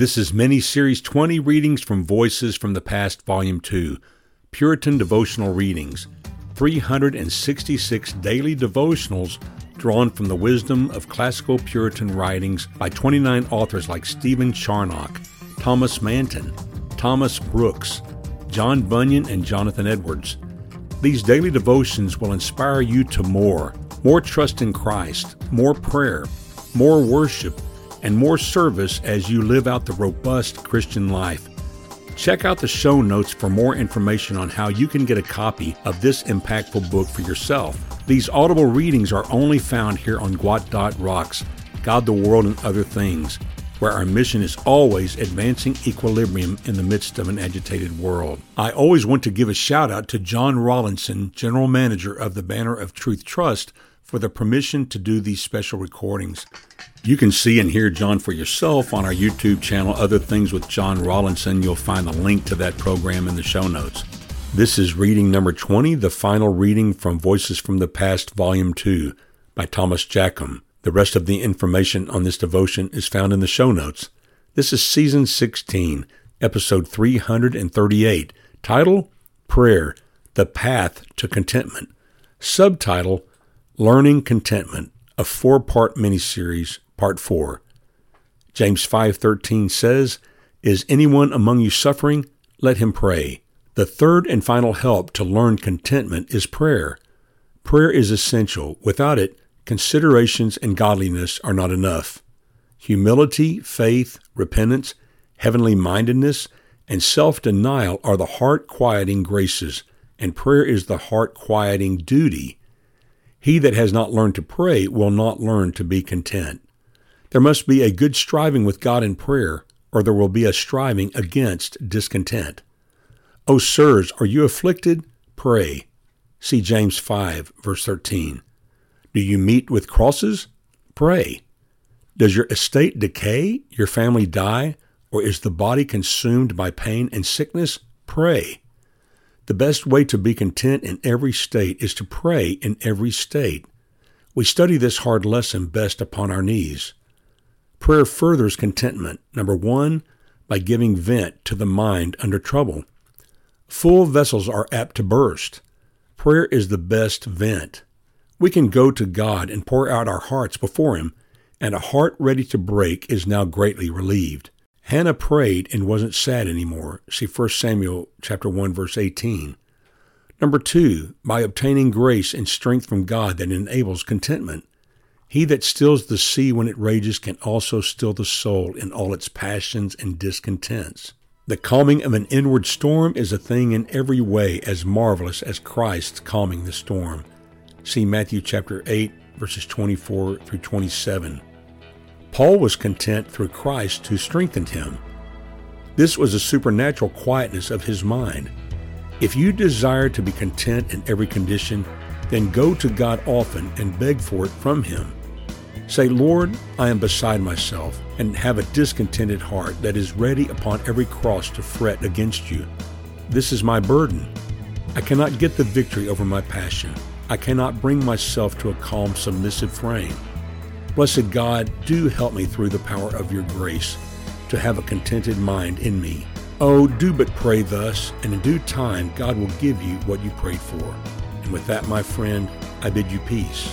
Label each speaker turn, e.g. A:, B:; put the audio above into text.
A: This is Mini Series 20 Readings from Voices from the Past, Volume 2, Puritan Devotional Readings, 366 daily devotionals drawn from the wisdom of classical Puritan writings by 29 authors like Stephen Charnock, Thomas Manton, Thomas Brooks, John Bunyan, and Jonathan Edwards. These daily devotions will inspire you to more, more trust in Christ, more prayer, more worship, and more service as you live out the robust Christian life. Check out the show notes for more information on how you can get a copy of this impactful book for yourself. These audible readings are only found here on Gwot Rocks, God, the World, and Other Things, where our mission is always advancing equilibrium in the midst of an agitated world. I always want to give a shout out to John Rawlinson, General Manager of the Banner of Truth Trust, for the permission to do these special recordings. You can see and hear John for yourself on our YouTube channel, Other Things with John Rawlinson. You'll find the link to that program in the show notes. This is reading number 20, the final reading from Voices from the Past, Volume 2 by Thomas Jacombe. The rest of the information on this devotion is found in the show notes. This is Season 16, Episode 338, title Prayer, The Path to Contentment. Subtitle Learning Contentment, a four-part miniseries, part 4. James 5:13 says, "Is anyone among you suffering? Let him pray." The third and final help to learn contentment is prayer. Prayer is essential. Without it, considerations and godliness are not enough. Humility, faith, repentance, heavenly mindedness, and self denial are the heart quieting graces, and prayer is the heart quieting duty he that has not learned to pray will not learn to be content. There must be a good striving with God in prayer, or there will be a striving against discontent. O sirs, are you afflicted? Pray. See James 5, verse 13. Do you meet with crosses? Pray. Does your estate decay, your family die, or is the body consumed by pain and sickness? Pray. The best way to be content in every state is to pray in every state. We study this hard lesson best upon our knees. Prayer furthers contentment. Number one, by giving vent to the mind under trouble. Full vessels are apt to burst. Prayer is the best vent. We can go to God and pour out our hearts before Him, and a heart ready to break is now greatly relieved. Hannah prayed and wasn't sad anymore. See 1 Samuel chapter 1 verse 18. Number 2, by obtaining grace and strength from God that enables contentment. He that stills the sea when it rages can also still the soul in all its passions and discontents. The calming of an inward storm is a thing in every way as marvelous as Christ calming the storm. See Matthew chapter 8 verses 24 through 27. Paul was content through Christ who strengthened him. This was a supernatural quietness of his mind. If you desire to be content in every condition, then go to God often and beg for it from Him. Say, Lord, I am beside myself and have a discontented heart that is ready upon every cross to fret against you. This is my burden. I cannot get the victory over my passion. I cannot bring myself to a calm, submissive frame. Blessed God, do help me through the power of your grace to have a contented mind in me. Oh, do but pray thus, and in due time God will give you what you prayed for. And with that, my friend, I bid you peace.